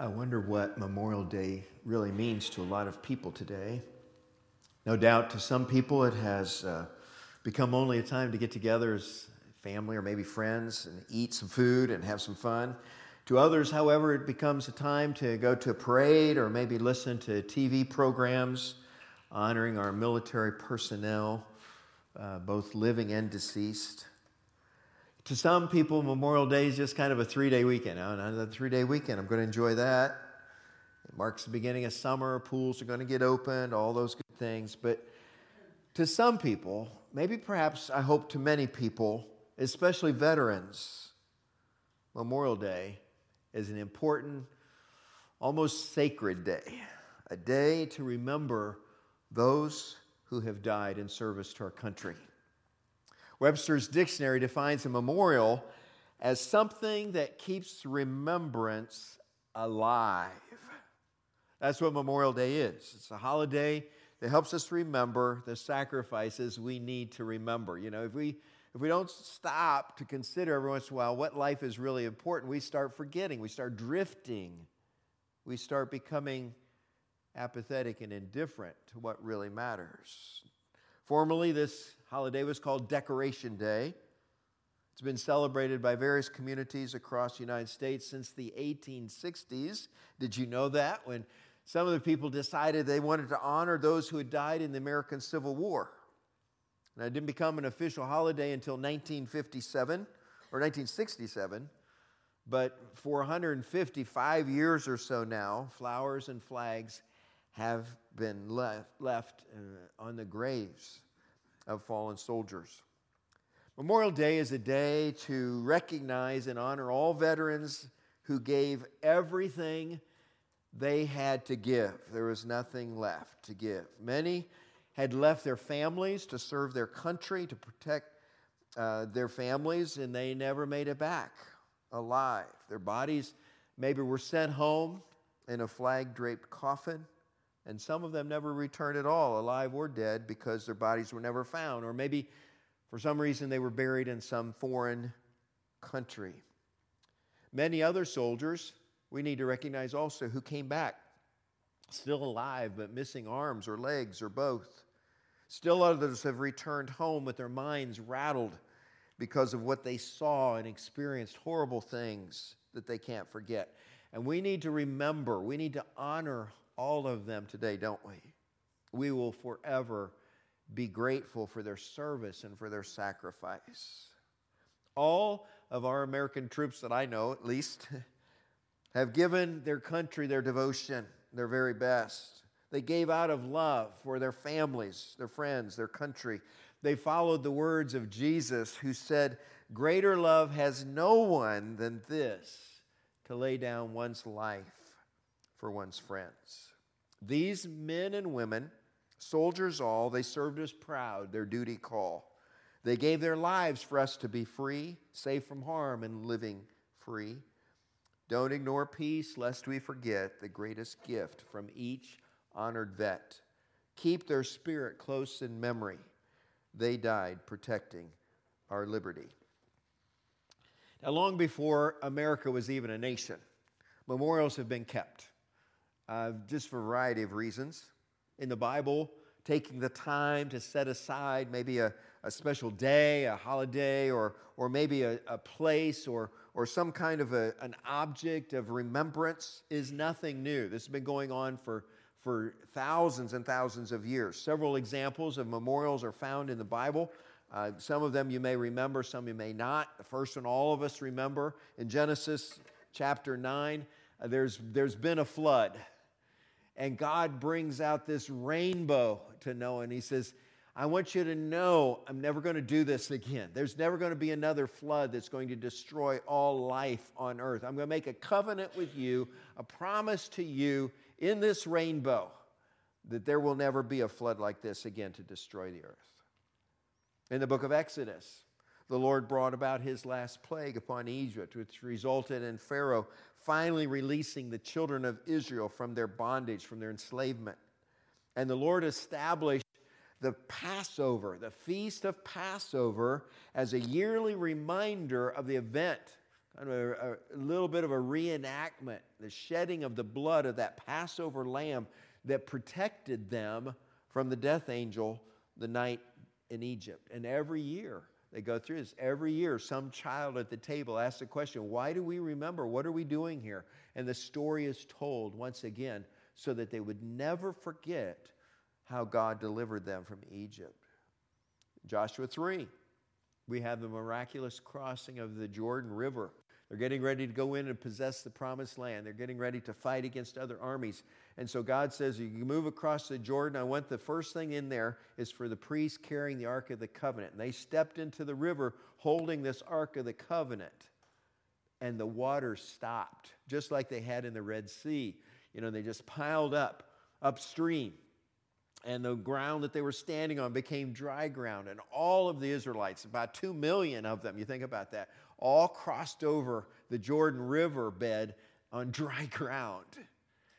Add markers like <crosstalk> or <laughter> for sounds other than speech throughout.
I wonder what Memorial Day really means to a lot of people today. No doubt to some people it has uh, become only a time to get together as family or maybe friends and eat some food and have some fun. To others, however, it becomes a time to go to a parade or maybe listen to TV programs honoring our military personnel, uh, both living and deceased. To some people, Memorial Day is just kind of a three day weekend. Oh, another three day weekend, I'm going to enjoy that. It marks the beginning of summer, pools are going to get opened, all those good things. But to some people, maybe perhaps I hope to many people, especially veterans, Memorial Day is an important, almost sacred day, a day to remember those who have died in service to our country. Webster's dictionary defines a memorial as something that keeps remembrance alive. That's what Memorial Day is. It's a holiday that helps us remember the sacrifices we need to remember. You know, if we if we don't stop to consider every once in a while what life is really important, we start forgetting, we start drifting, we start becoming apathetic and indifferent to what really matters. Formerly, this holiday was called Decoration Day. It's been celebrated by various communities across the United States since the 1860s. Did you know that? When some of the people decided they wanted to honor those who had died in the American Civil War. And it didn't become an official holiday until 1957 or 1967. But for 155 years or so now, flowers and flags have been left, left on the graves of fallen soldiers. Memorial Day is a day to recognize and honor all veterans who gave everything they had to give. There was nothing left to give. Many had left their families to serve their country, to protect uh, their families, and they never made it back alive. Their bodies maybe were sent home in a flag draped coffin. And some of them never returned at all, alive or dead, because their bodies were never found. Or maybe for some reason they were buried in some foreign country. Many other soldiers, we need to recognize also, who came back still alive but missing arms or legs or both. Still others have returned home with their minds rattled because of what they saw and experienced horrible things that they can't forget. And we need to remember, we need to honor all of them today, don't we? We will forever be grateful for their service and for their sacrifice. All of our American troops that I know, at least, <laughs> have given their country their devotion, their very best. They gave out of love for their families, their friends, their country. They followed the words of Jesus, who said, Greater love has no one than this to lay down one's life for one's friends. These men and women, soldiers all, they served us proud, their duty call. They gave their lives for us to be free, safe from harm, and living free. Don't ignore peace, lest we forget the greatest gift from each honored vet. Keep their spirit close in memory. They died protecting our liberty. Now, long before America was even a nation, memorials have been kept uh, just for a variety of reasons. In the Bible, taking the time to set aside maybe a, a special day, a holiday, or, or maybe a, a place or, or some kind of a, an object of remembrance is nothing new. This has been going on for, for thousands and thousands of years. Several examples of memorials are found in the Bible. Uh, some of them you may remember, some you may not. The first one all of us remember in Genesis chapter 9, uh, there's, there's been a flood and God brings out this rainbow to Noah, and he says, I want you to know I'm never going to do this again. There's never going to be another flood that's going to destroy all life on earth. I'm going to make a covenant with you, a promise to you in this rainbow that there will never be a flood like this again to destroy the earth. In the book of Exodus, the Lord brought about his last plague upon Egypt, which resulted in Pharaoh finally releasing the children of Israel from their bondage, from their enslavement. And the Lord established the Passover, the feast of Passover, as a yearly reminder of the event kind of a, a, little bit of a reenactment, the shedding of the blood of that Passover lamb that protected them from the death angel the night in Egypt. And every year they go through this. Every year, some child at the table asks the question, Why do we remember? What are we doing here? And the story is told once again so that they would never forget how God delivered them from Egypt. Joshua 3, we have the miraculous crossing of the Jordan River. They're getting ready to go in and possess the promised land. They're getting ready to fight against other armies. And so God says, You move across the Jordan. I want the first thing in there is for the priests carrying the Ark of the Covenant. And they stepped into the river holding this Ark of the Covenant. And the water stopped, just like they had in the Red Sea. You know, they just piled up upstream and the ground that they were standing on became dry ground. And all of the Israelites, about two million of them, you think about that, all crossed over the Jordan River bed on dry <laughs> ground.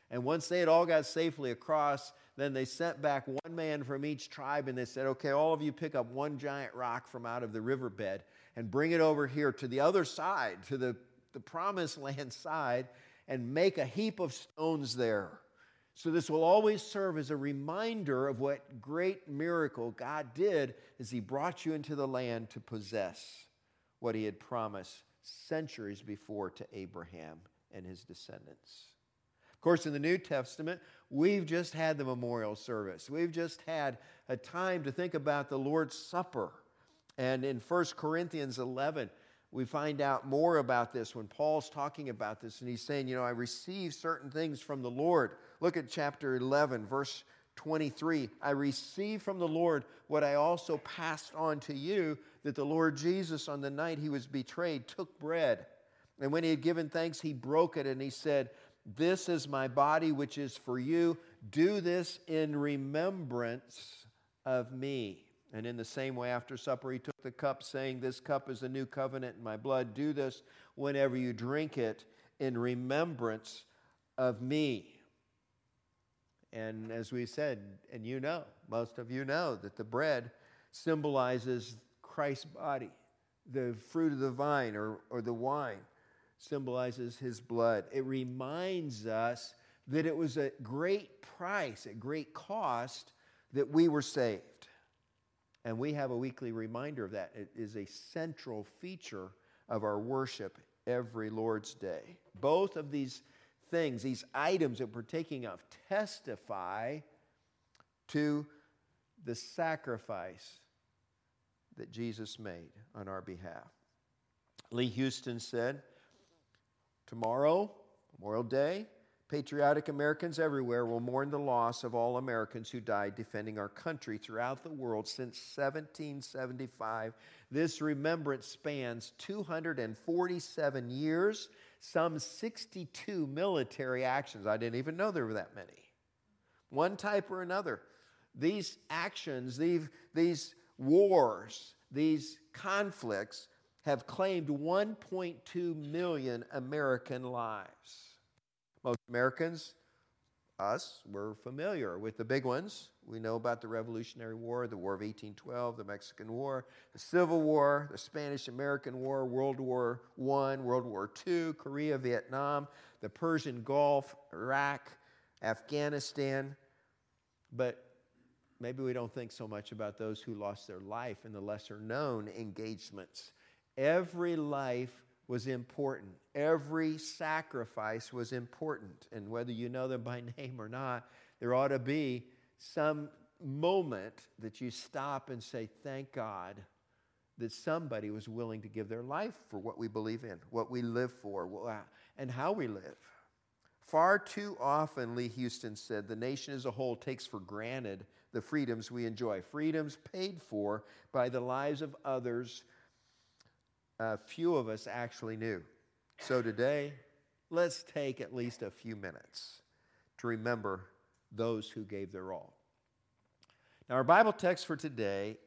And once they had all got safely across, then they sent back one man from each tribe and they said, Okay, all of you pick up one giant rock from out of the riverbed and bring it over here to the other side, to the, the promised <laughs> land side, and make a heap of stones there. So, this will always serve as a reminder of what great miracle God did as He brought you into the land to possess what He had promised centuries before to Abraham and his descendants. Of course, in the New Testament, we've just had the memorial service. We've just had a time to think about the Lord's Supper. And in 1 Corinthians 11, we find out more about this when Paul's talking about this and he's saying, You know, I receive certain things from the Lord. Look at chapter 11, verse 23. I receive from the Lord what I also passed on to you that the Lord Jesus, on the night he was betrayed, took bread. And when he had given thanks, he broke it and he said, This is my body, which is for you. Do this in remembrance of me. And in the same way, after supper, he took the cup, saying, This cup is the new covenant in my blood. Do this whenever you drink it in remembrance of me. And as we said, and you know, most of you know, that the bread symbolizes Christ's body. The fruit of the vine or, or the wine symbolizes his blood. It reminds us that it was at great price, at great cost that we were saved. And we have a weekly reminder of that. It is a central feature of our worship every Lord's Day. Both of these things, these items that we're taking of, testify to the sacrifice that Jesus made on our behalf. Lee Houston said, Tomorrow, Memorial Day, Patriotic Americans everywhere will mourn the loss of all Americans who died defending our country throughout the world since 1775. This remembrance spans 247 years, some 62 military actions. I didn't even know there were that many. One type or another. These actions, these, these wars, these conflicts have claimed 1.2 million American lives. Most Americans, us, we're familiar with the big ones. We know about the Revolutionary War, the War of 1812, the Mexican War, the Civil War, the Spanish American War, World War I, World War II, Korea, Vietnam, the Persian Gulf, Iraq, Afghanistan. But maybe we don't think so much about those who lost their life in the lesser known engagements. Every life was important. Every sacrifice was important. And whether you know them by <laughs> name or not, there ought to be some moment that you stop and say, Thank God that somebody was willing to give their life for what we believe in, what we live for, and how we live. Far too often, Lee Houston said, the nation as a whole takes for granted the freedoms we enjoy, freedoms paid for by the lives of others uh, few of us actually knew. So today, let's take at least a few minutes to remember those who gave their all. Now, our Bible text for today,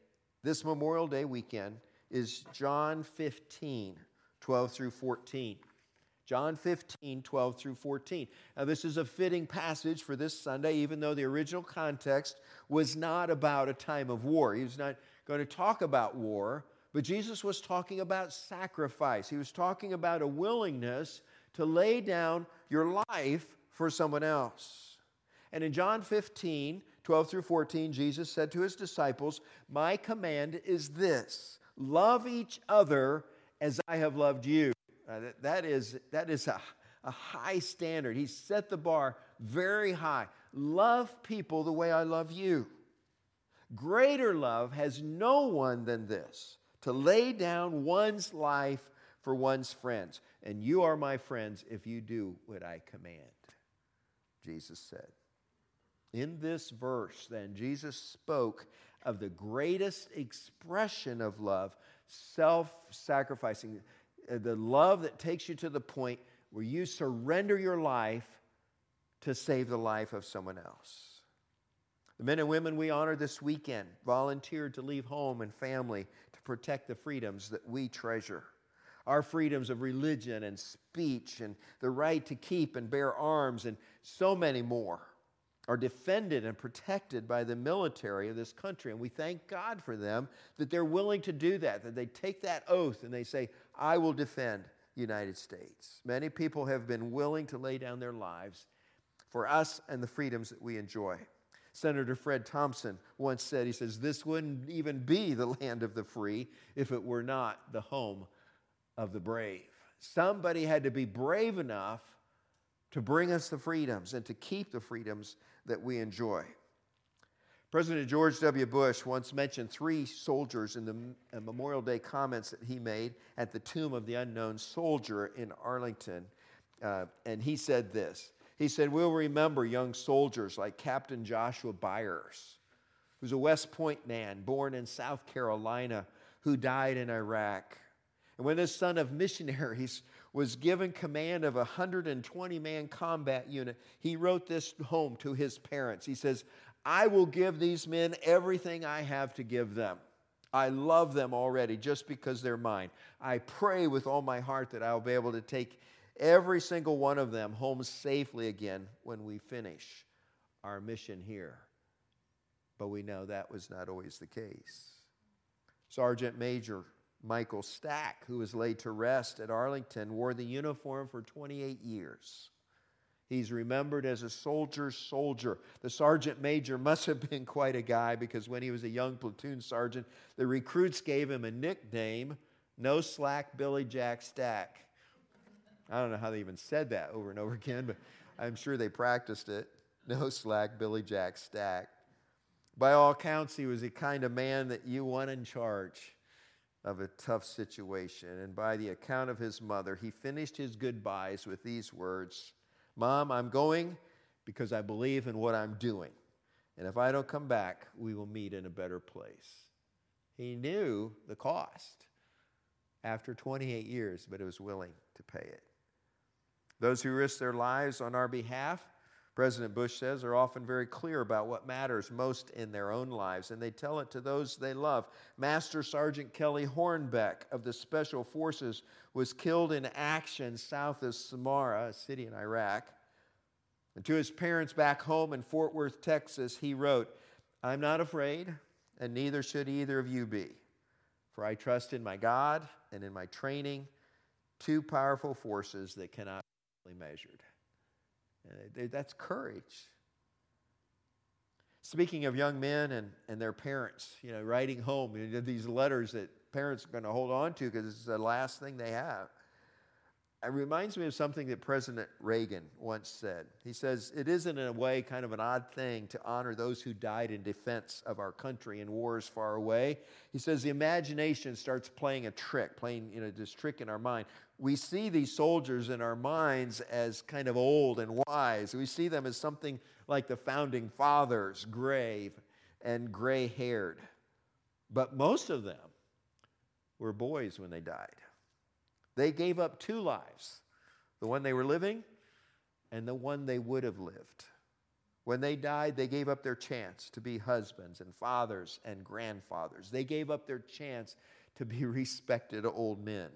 this Memorial Day weekend, is John 15, 12 through 14. John 15, 12 through 14. Now, this is a fitting passage for this Sunday, even though the original context was not about a time of war. He was not going to talk about war, But Jesus was talking about sacrifice. He was talking about a willingness to lay down your life for someone else. And in John 15, 12 through 14, Jesus said to his disciples, My command is this love each other as I have loved you. Uh, that, is, that is a, a high standard. He set the bar very high. Love people the way I love you. Greater love has no one than this to lay down one's life for one's friends. And you are my friends if you do what I command, Jesus said. In this verse, then, Jesus spoke of the greatest expression of love, self sacrificing, Uh, the love that takes you to the point where you surrender your life to save the life of someone else. The men and women we honored this weekend volunteered to leave home and family to protect the freedoms that we treasure. Our freedoms of religion and speech and the right to keep and bear arms and so many more are defended and protected by the military of this country. And we thank God for them that they're willing to do that, that they take that oath and they say, I will defend the United States. Many people have been willing to lay down their lives for us and the freedoms that we enjoy. Senator Fred Thompson once said, he says, This wouldn't even be the land of the free if it were not the home of the brave. Somebody had to be brave enough to bring us the freedoms and to keep the freedoms that we enjoy. President George W. Bush once mentioned three soldiers in the uh, Memorial Day comments that he made at the tomb of the unknown soldier in Arlington. Uh, and he said this He said, We'll remember young soldiers like Captain Joshua Byers, who's a West Point man born in South Carolina who died in Iraq. And when this son of missionaries was given command of a 120 man combat unit, he wrote this home to his parents. He says, I will give these men everything I have to give them. I love them already just because they're mine. I pray with all my heart that I'll be able to take every single one of them home safely again when we finish our mission here. But we know that was not always the case. Sergeant Major Michael Stack, who was laid to rest at Arlington, wore the uniform for 28 years. He's remembered as a soldier's soldier. The sergeant major must have been quite a guy because when he was a young platoon sergeant, the recruits gave him a nickname No Slack Billy Jack Stack. I don't know how they even said that over and over again, but I'm sure they practiced it. No Slack Billy Jack Stack. By all accounts, he was the kind of man that you want in charge of a tough situation. And by the account of his mother, he finished his goodbyes with these words Mom, I'm going because I believe in what I'm doing. And if I don't come back, we will meet in a better place. He knew the cost after 28 years, but he was willing to pay it. Those who risk their lives on our behalf President Bush says, are often very clear about what matters most in their own lives, and they tell it to those they love. Master Sergeant Kelly Hornbeck of the Special Forces was killed in action south of Samarra, a city in Iraq. And to his parents back home in Fort Worth, Texas, he wrote, I'm not afraid, and neither should either of you be, for I trust in my God and in my training, two powerful forces that cannot be measured. That's courage. Speaking of young men and, and their parents, you know, writing home, you know, these letters that parents are going to hold on to because it's the last thing they have. It reminds me of something that President Reagan once said. He says, It isn't in a way kind of an odd thing to honor those who died in defense of our country in wars far away. He says, The imagination starts playing a trick, playing you know, this trick in our mind. We see these soldiers in our minds as kind of old and wise. We see them as something like the founding fathers, grave and gray haired. But most of them were boys when they died. They gave up two lives the one they were living and the one they would have lived. When they died, they gave up their chance to be husbands and fathers and grandfathers. They gave up their chance to be <laughs> respected old men.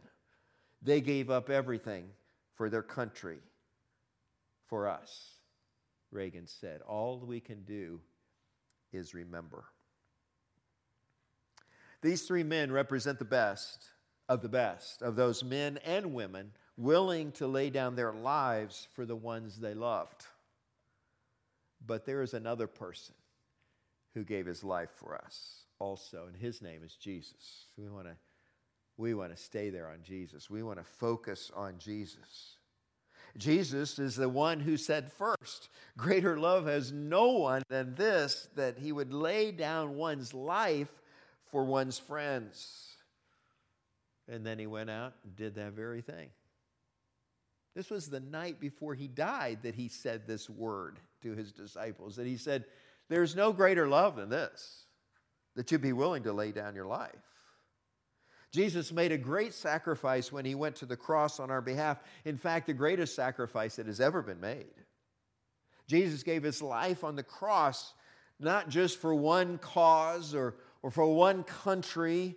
They gave up everything for their country, for us. Reagan said, All we can do is remember. These three men represent the best of the best of those men and women willing to lay down their lives for the ones they loved. But there is another person who gave his life for us also, and his name is Jesus. We want to we want to stay there on Jesus. We want to focus on Jesus. Jesus is the one who said first, Greater love has no one than this, that he would lay down one's life for one's friends. And then he went out and did that very thing. This was the night before he died that he said this word to his disciples that he said, There's no greater love than this, that you be willing to lay down your life. Jesus made a great sacrifice when he went to the cross on our behalf. In fact, the greatest sacrifice that has ever been made. Jesus gave his life on the cross not just for one cause or, or for one country,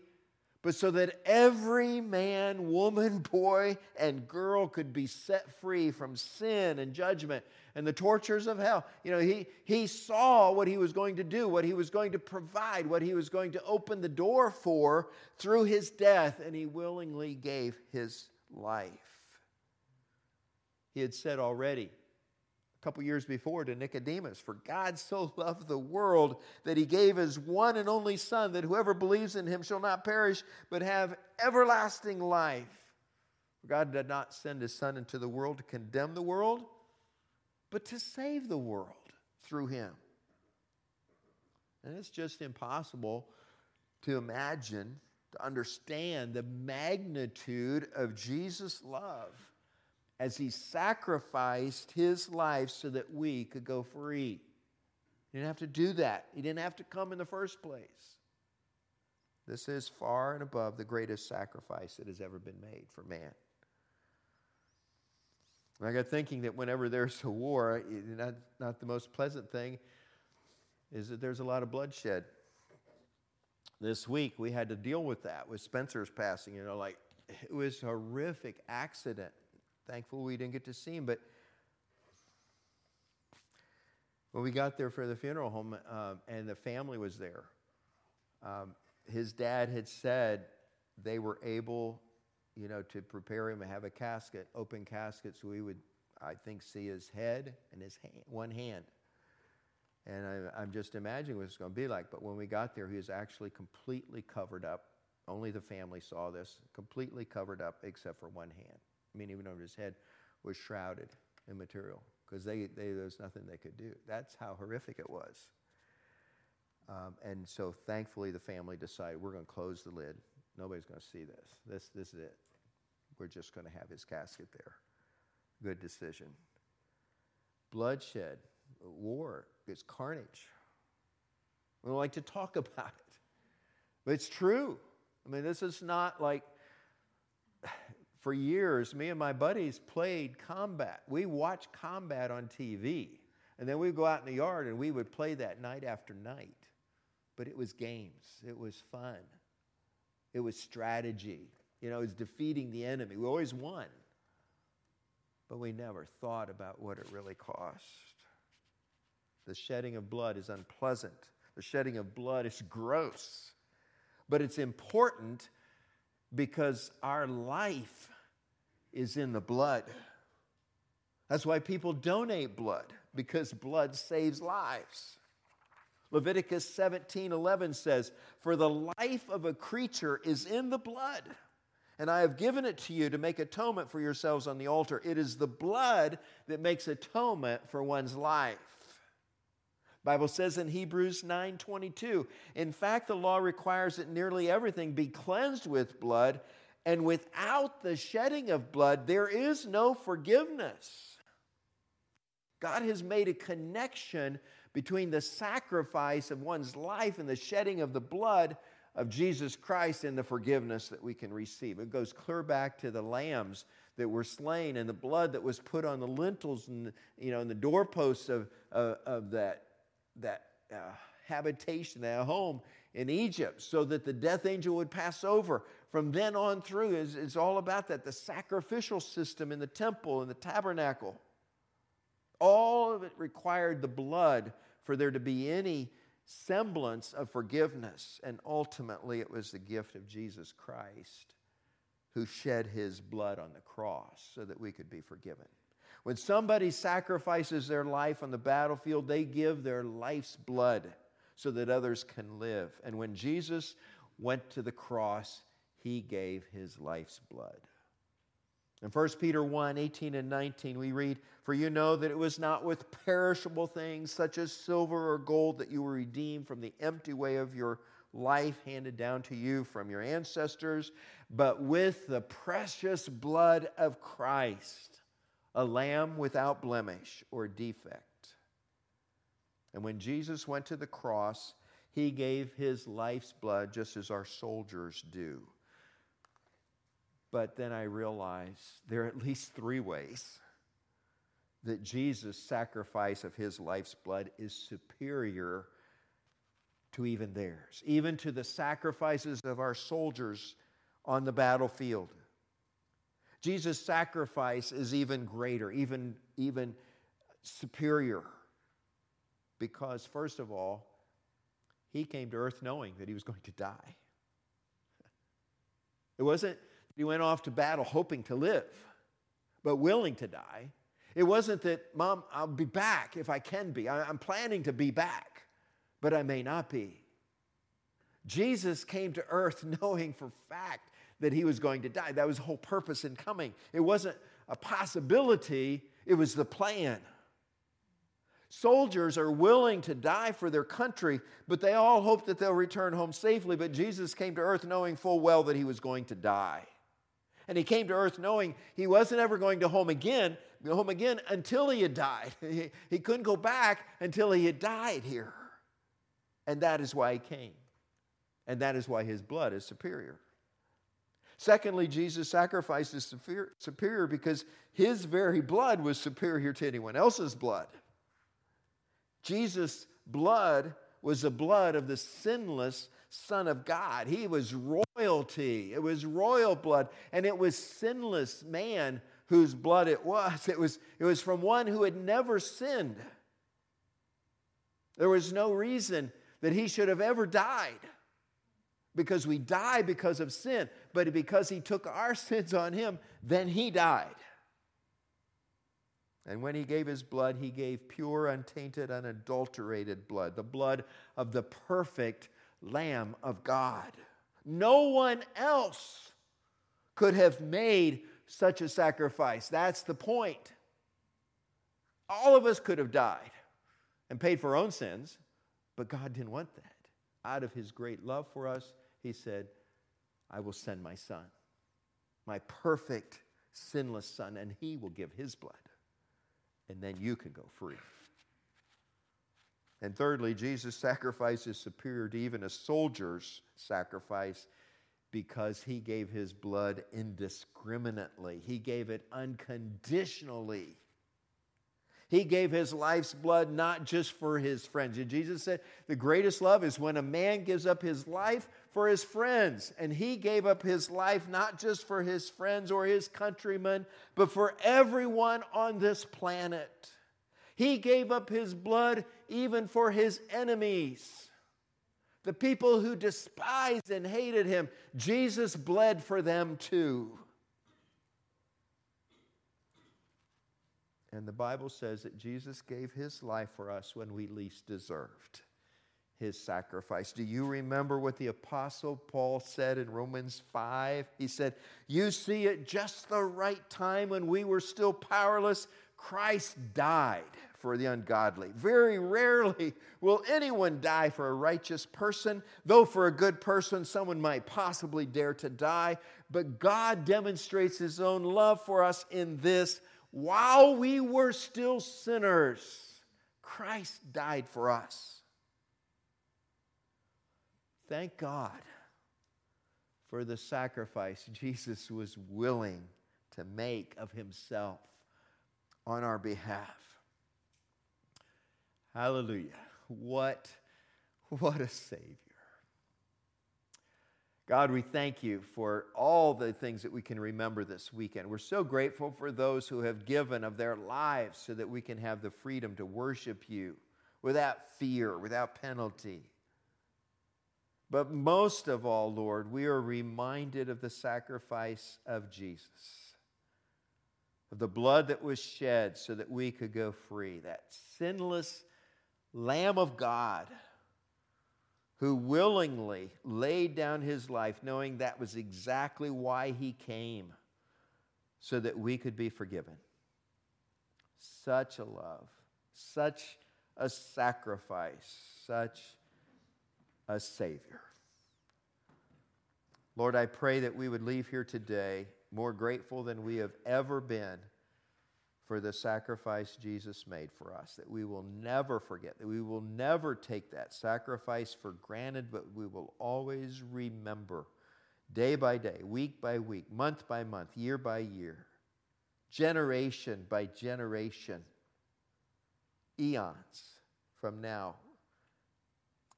but so that every man, woman, <laughs> boy, and girl could be set free from sin and judgment and the tortures of hell. You know, he, he saw what he was going to do, what he was going to provide, what he was going to open the door for through his death, and he willingly gave his life. He had said already, couple years before to Nicodemus, For God so loved the world that he gave his one and only Son, that whoever believes in him shall not perish, but have everlasting life. For God did not send his Son into the world to condemn the world, but to save the world through him. And it's just impossible to imagine, to understand the magnitude of Jesus' love as he sacrificed his life so that we could go free. He didn't have to do that, he didn't have to come in the first place. This is far and above the greatest sacrifice that has ever been made for man. I got thinking that whenever there's a war, not, not the most pleasant thing is that there's a lot of bloodshed. This week we had to deal with that with Spencer's passing. You know, like it was a horrific accident thankful we didn't get to see him. But when we got there for the funeral home uh, and the family was there, um, his dad had said they were able, you know, to prepare him and have a casket, open casket, so we would, I think, see his head and his hand, one hand. And I, am just imagining what it's going to be like. But when we got there, he was actually completely covered up. Only the family saw this, completely covered up except for one hand. I mean, even over his head was shrouded in material because they, they, there was nothing they could do. That's how horrific it was. Um, and so thankfully, the family decided we're going to close the lid. Nobody's going to see this. This, this is it. We're just going to have his casket there. Good decision. Bloodshed, war, it's carnage. We don't like to talk <laughs> about it, but it's true. I mean, this is not like for years, me and my buddies played combat. We watched combat on TV. And then we'd go out in the yard and we would play that night after night. But it was games, it was fun, it was strategy. You know, it was defeating the enemy. We always won. But we never thought about what it really cost. The shedding of blood is unpleasant, the shedding of blood is gross. But it's important because our life is in the blood. That's why people donate blood, because blood saves lives. Leviticus 17 11 says, For the life of a creature is in the blood, and I have given it to you to make atonement for yourselves on the altar. It is the blood that makes atonement for one's life. Bible says in Hebrews 9:22, in fact the law requires that nearly everything be cleansed with blood, and without the shedding of blood there is no forgiveness. God has made a connection between the sacrifice of one's life and the shedding of the blood of Jesus Christ and the forgiveness that we can receive. It goes clear back to the lambs that were slain and the blood that was put on the lintels and you know and the doorposts of, of, of that that uh, habitation, that home in Egypt, so that the death angel would pass over. From then on through, it's, it's all about that the sacrificial system in the temple and the tabernacle. All of it required the blood for there to be any semblance of forgiveness. And ultimately, it was the gift of Jesus Christ who shed his blood on the cross so that we could be forgiven. When somebody sacrifices their life on the battlefield, they give their life's blood so that others can live. And when Jesus went to the cross, he gave his life's blood. In 1 Peter 1 18 and 19, we read, For you know that it was not with perishable things such as silver or gold that you were redeemed from the empty way of your life handed down to you from your ancestors, but with the precious blood of Christ, a lamb without blemish or defect. And when Jesus went to the cross, he gave his life's blood just as our soldiers do. But then I realized there are at least three ways that Jesus' sacrifice of his life's blood is superior to even theirs, even to the sacrifices of our soldiers on the battlefield. Jesus' sacrifice is even greater, even, even superior, because, first of all, he came to earth knowing that he was going to die. <laughs> It wasn't that he went off to battle hoping to live, but willing to die. It wasn't that, Mom, I'll be back if I can be. I'm planning to be back, but I may not be. Jesus came to earth <laughs> knowing for fact that he was going to die. That was the whole purpose in coming. It wasn't a possibility, it was the plan. Soldiers are willing to die for their country, but they all hope that they'll return home safely. But Jesus came to earth knowing full well that he was going to die. And he came to earth knowing he wasn't ever going to home again, home again until he had died. <laughs> He, he couldn't go back until he had died here. And that is why he came. And that is why his blood is superior. Secondly, Jesus' sacrifice is superior because his very blood was superior to anyone else's blood. Jesus' blood was the blood of the sinless Son of God. He was royalty, it was royal blood, and it was sinless man whose blood it was. It was, it was from one who had never sinned. There was no reason that he should have ever died because we die because of sin, but because he took our <laughs> sins on him, then he died. And when he gave his blood, he gave pure, untainted, unadulterated blood, the blood of the perfect Lamb of God. No one else could have made such a sacrifice. That's the point. All of us could have died and paid for our own sins, but God didn't want that. Out of his great love for us, he said, I will send my son, my perfect, sinless son, and he will give his blood and then you can go free. And thirdly, Jesus' sacrifice is superior to even a soldier's sacrifice because he gave his blood indiscriminately, he gave it unconditionally. He gave his life's blood not just for his friends. And Jesus said, The greatest love is when a man gives up his life for his friends. And he gave up his life not just for his friends or his countrymen, but for everyone on this planet. He gave up his blood even for his enemies. The people who despised and hated him, Jesus bled for them too. And the Bible says that Jesus gave his life for us when we least deserved his sacrifice. Do you remember what the Apostle Paul said in Romans 5? He said, You see, at just the right time when we were still powerless, Christ died for the ungodly. Very rarely will anyone die for a righteous person, though for a good person, someone might possibly dare to die. But God demonstrates his own love for us in this while we were still sinners, Christ died for us. Thank God for the sacrifice Jesus was willing to make of himself on our behalf. Hallelujah. What, what a Savior. God, we thank you for all the things that we can remember this weekend. We're so grateful for those who have given of their lives so that we can have the freedom to worship you without fear, without penalty. But most of all, Lord, we are reminded of the sacrifice of Jesus, of the blood that was shed so that we could go free, that sinless Lamb of God who willingly laid down his life, knowing that was exactly why he came, so that we could be forgiven. Such a love, such a sacrifice, such a Savior. Lord, I pray that we would leave here today more grateful than we have ever been for the sacrifice Jesus made for us, that we will never forget, that we will never take that sacrifice for granted, but we will always remember day by day, week by week, month by month, year by year, generation by generation, eons from now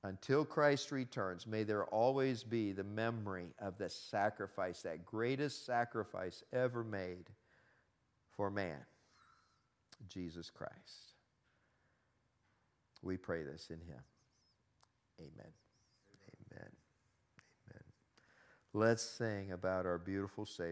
until Christ returns, may there always be the memory of the sacrifice, that greatest sacrifice ever made for man, Jesus Christ. We pray this in Him. Amen. Amen. Amen. Let's sing about our beautiful Savior.